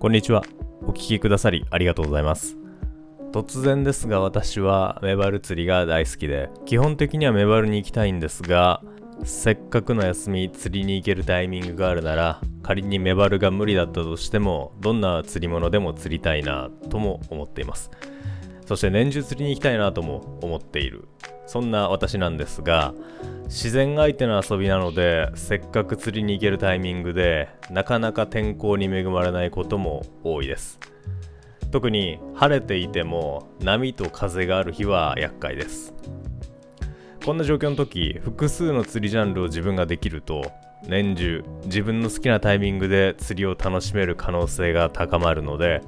こんにちは。お聞きくださりありがとうございます。突然ですが私はメバル釣りが大好きで、基本的にはメバルに行きたいんですが、せっかくの休み釣りに行けるタイミングがあるなら、仮にメバルが無理だったとしても、どんな釣り物でも釣りたいなとも思っています。そして年中釣りに行きたいなとも思っている。そんな私なんですが、自然相手の遊びなので、せっかく釣りに行けるタイミングで、なかなか天候に恵まれないことも多いです。特に晴れていても波と風がある日は厄介です。こんな状況の時、複数の釣りジャンルを自分ができると、年中自分の好きなタイミングで釣りを楽しめる可能性が高まるので、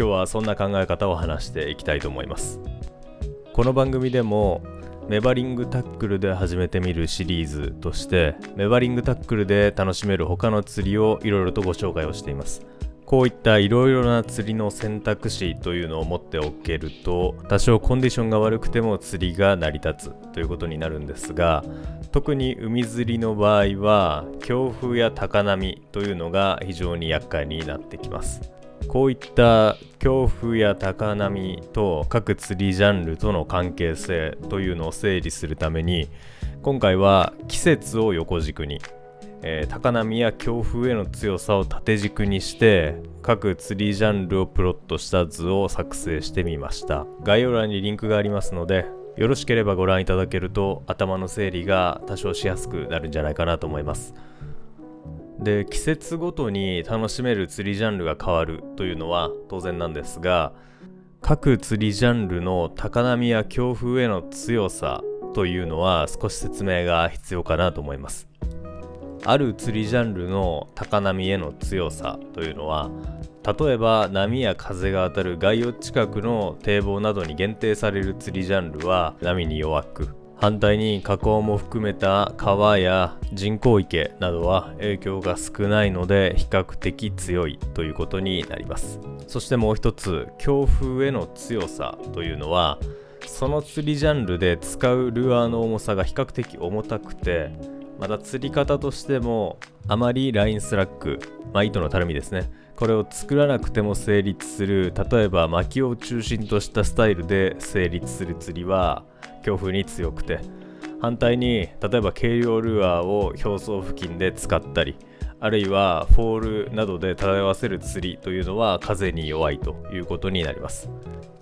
今日はそんな考え方を話していきたいと思います。この番組でもメバリングタックルで始めてみるシリーズとしてメバリングタックルで楽しめる他の釣りをいろいろとご紹介をしていますこういったいろいろな釣りの選択肢というのを持っておけると多少コンディションが悪くても釣りが成り立つということになるんですが特に海釣りの場合は強風や高波というのが非常に厄介になってきますこういった強風や高波と各釣りジャンルとの関係性というのを整理するために今回は季節を横軸に、えー高波や強風への強さを縦軸にして各釣りジャンルをプロットした図を作成してみました。概要欄にリンクがありますのでよろしければご覧いただけると頭の整理が多少しやすくなるんじゃないかなと思います。で季節ごとに楽しめる釣りジャンルが変わるというのは当然なんですが各釣りジャンルの高波や強風への強さというのは少し説明が必要かなと思います。ある釣りジャンルの高波への強さというのは例えば波や風が当たる外洋近くの堤防などに限定される釣りジャンルは波に弱く反対に河口も含めた川や人工池などは影響が少ないので比較的強いということになります。そしてもう一つ強風への強さというのはその釣りジャンルで使うルアーの重さが比較的重たくてまた釣り方としてもあまりラインスラック、まあ、糸のたるみですね。これを作らなくても成立する例えば巻きを中心としたスタイルで成立する釣りは強風に強くて反対に例えば軽量ルアーを表層付近で使ったりあるいはフォールなどで漂わせる釣りというのは風に弱いということになります。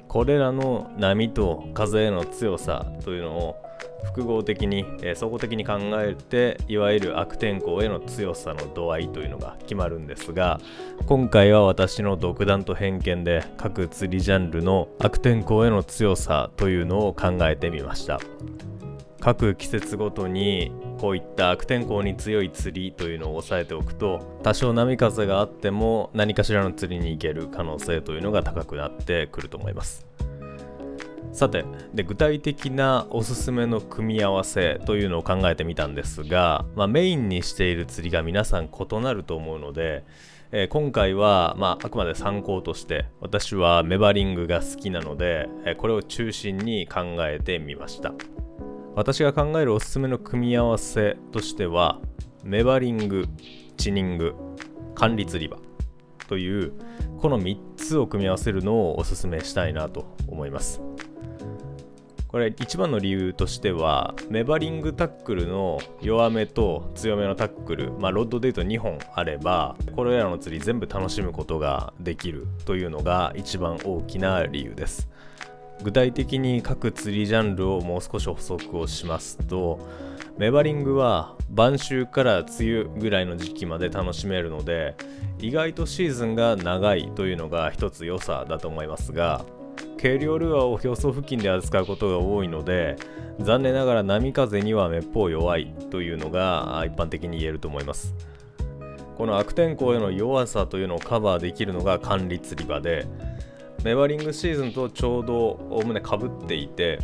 これらの波と風への強さというのを複合的に、えー総合的に考えていわゆる悪天候への強さの度合いというのが決まるんですが今回は私の独断と偏見で各釣りジャンルの悪天候への強さというのを考えてみました。各季節ごとにこういった悪天候に強い釣りというのを押さえておくと多少波風があっても何かしらの釣りに行ける可能性というのが高くなってくると思います。さてで具体的なおすすめの組み合わせというのを考えてみたんですが、まあ、メインにしている釣りが皆さん異なると思うので、えー今回は、まあ、あくまで参考として私はメバリングが好きなので、えーこれを中心に考えてみました。私が考えるおすすめの組み合わせとしてはメバリングチニング管理釣り場というこの3つを組み合わせるのをおすすめしたいなと思います。これ一番の理由としてはメバリングタックルの弱めと強めのタックル、まあ、ロッドで言うと2本あればこれらの釣り全部楽しむことができるというのが一番大きな理由です。具体的に各釣りジャンルをもう少し補足をしますとメバリングは晩秋から梅雨ぐらいの時期まで楽しめるので意外とシーズンが長いというのが一つ良さだと思いますが軽量ルアーを表層付近で扱うことが多いので残念ながら波風にはめっぽう弱いというのが一般的に言えると思います。この悪天候への弱さというのをカバーできるのが管理釣り場でメバリングシーズンとちょうどおおむねかぶっていて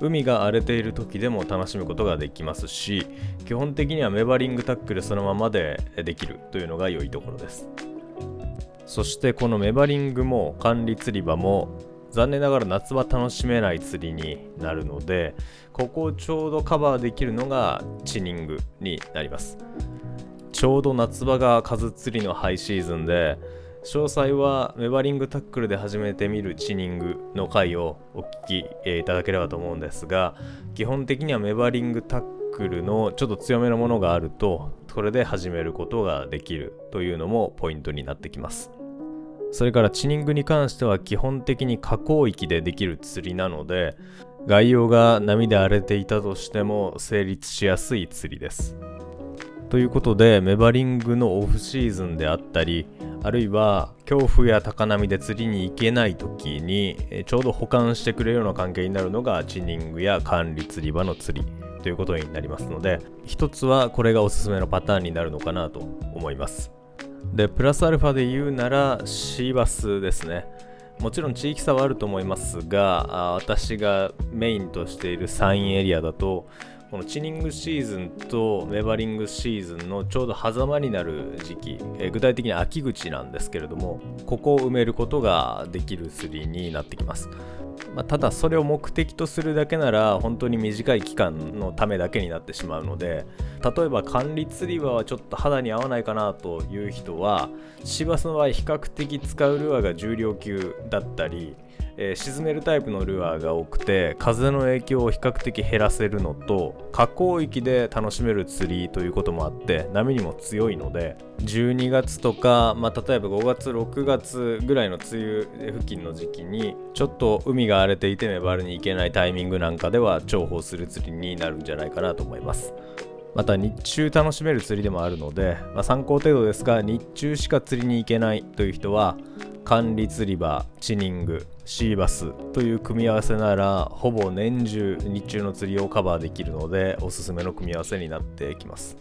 海が荒れている時でも楽しむことができますし基本的にはメバリングタックルそのままでできるというのが良いところです。そしてこのメバリングも管理釣り場も残念ながら夏は楽しめない釣りになるのでここをちょうどカバーできるのがチニングになります。ちょうど夏場が数釣りのハイシーズンで詳細はメバリングタックルで初めて見るチニングの回をお聞きいただければと思うんですが基本的にはメバリングタックルのちょっと強めのものがあるとこれで始めることができるというのもポイントになってきます。それからチニングに関しては基本的に下降域でできる釣りなので概要が波で荒れていたとしても成立しやすい釣りです。ということでメバリングのオフシーズンであったりあるいは強風や高波で釣りに行けない時にちょうど保管してくれるような関係になるのがチニングや管理釣り場の釣りということになりますので一つはこれがおすすめのパターンになるのかなと思います。でプラスアルファで言うならシーバスですね。もちろん地域差はあると思いますが私がメインとしている山陰エリアだとこのチニングシーズンとメバリングシーズンのちょうど狭間になる時期、え具体的に秋口なんですけれどもここを埋めることができる釣りになってきます、まあ、ただそれを目的とするだけなら本当に短い期間のためだけになってしまうので例えば管理釣り場はちょっと肌に合わないかなという人はシバスの場合比較的使うルアーが重量級だったりえー、沈めるタイプのルアーが多くて風の影響を比較的減らせるのと河口域で楽しめる釣りということもあって波にも強いので12月とか、まあ、例えば5月6月ぐらいの梅雨付近の時期にちょっと海が荒れていてメバルに行けないタイミングなんかでは重宝する釣りになるんじゃないかなと思います。また日中楽しめる釣りでもあるので、まあ、参考程度ですが日中しか釣りに行けないという人は管理釣り場チニングシーバスという組み合わせならほぼ年中日中の釣りをカバーできるのでおすすめの組み合わせになってきます、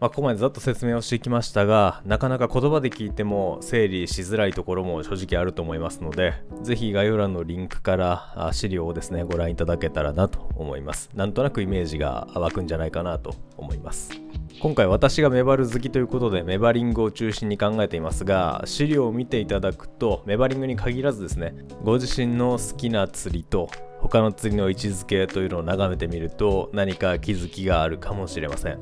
まあ、ここまでざっと説明をしてきましたがなかなか言葉で聞いても整理しづらいところも正直あると思いますのでぜひ概要欄のリンクから資料をですねご覧いただけたらなと思います。なんとなくイメージが湧くんじゃないかなと思います。今回私がメバル好きということでメバリングを中心に考えていますが資料を見ていただくとメバリングに限らずですねご自身の好きな釣りと他の釣りの位置づけというのを眺めてみると何か気づきがあるかもしれません。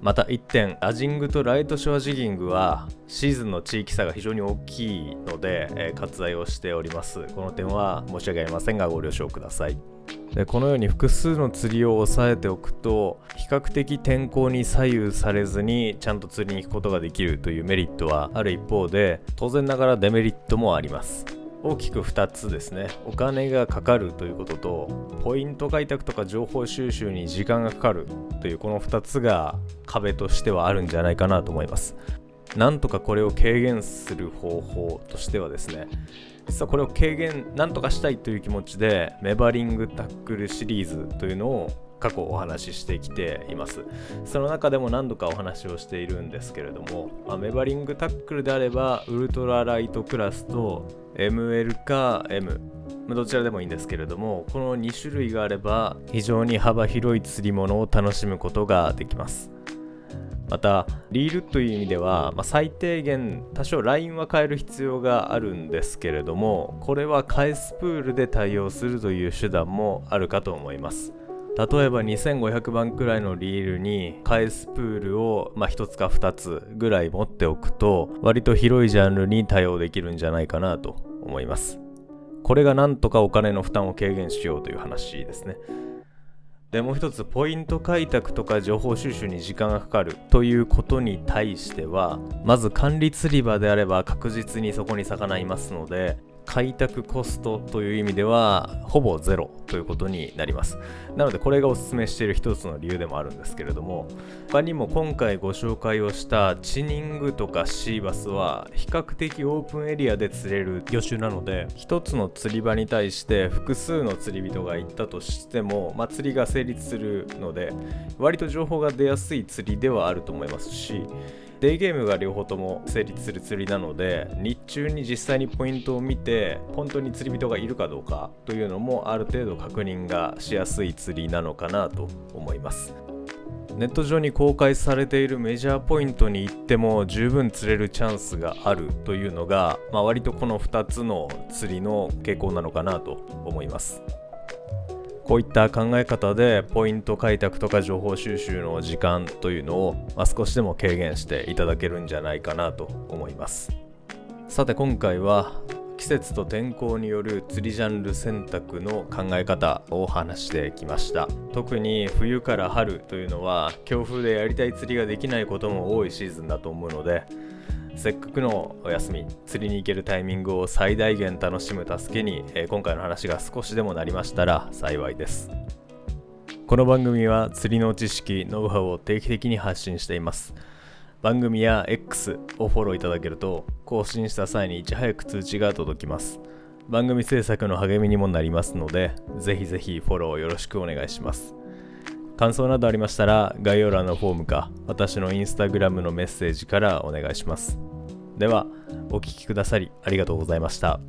また1点アジングとライトショアジギングはシーズンの地域差が非常に大きいので、えー、割愛をしております。この点は申し訳ありませんがご了承ください。でこのように複数の釣りを押さえておくと比較的天候に左右されずにちゃんと釣りに行くことができるというメリットはある一方で当然ながらデメリットもあります。大きく2つですね。お金がかかるということとポイント開拓とか情報収集に時間がかかるというこの2つが壁としてはあるんじゃないかなと思います。なんとかこれを軽減する方法としてはですね実はこれを軽減なんとかしたいという気持ちでメバリングタックルシリーズというのを過去お話ししてきています。その中でも何度かお話をしているんですけれども、まあ、メバリングタックルであればウルトラライトクラスと ML か M どちらでもいいんですけれどもこの2種類があれば非常に幅広い釣り物を楽しむことができます。またリールという意味では、まあ、最低限多少ラインは変える必要があるんですけれどもこれは返すプールで対応するという手段もあるかと思います。例えば2500番くらいのリールに返すプールを、まあ、1つか2つぐらい持っておくと割と広いジャンルに対応できるんじゃないかなと思います。これがなんとかお金の負担を軽減しようという話ですね。でもう一つポイント開拓とか情報収集に時間がかかるということに対してはまず管理釣り場であれば確実にそこに魚いますので開拓コストという意味ではほぼゼロということになります。なのでこれがおすすめしている一つの理由でもあるんですけれども他にも今回ご紹介をしたチニングとかシーバスは比較的オープンエリアで釣れる魚種なので一つの釣り場に対して複数の釣り人が行ったとしても、まあ、釣りが成立するので割と情報が出やすい釣りではあると思いますしデイゲームが両方とも成立する釣りなので日中に実際にポイントを見て本当に釣り人がいるかどうかというのもある程度確認がしやすい釣りなのかなと思います。ネット上に公開されているメジャーポイントに行っても十分釣れるチャンスがあるというのが、まあ、割とこの2つの釣りの傾向なのかなと思います。こういった考え方でポイント開拓とか情報収集の時間というのを、まあ、少しでも軽減していただけるんじゃないかなと思います。さて今回は季節と天候による釣りジャンル選択の考え方を話してきました。特に冬から春というのは強風でやりたい釣りができないことも多いシーズンだと思うのでせっかくのお休み釣りに行けるタイミングを最大限楽しむ助けに、え、今回の話が少しでもなりましたら幸いです。この番組は釣りの知識ノウハウを定期的に発信しています。番組や X をフォローいただけると更新した際にいち早く通知が届きます。番組制作の励みにもなりますのでぜひぜひフォローよろしくお願いします。感想などありましたら概要欄のフォームか私のインスタグラムのメッセージからお願いします。ではお聴きくださりありがとうございました。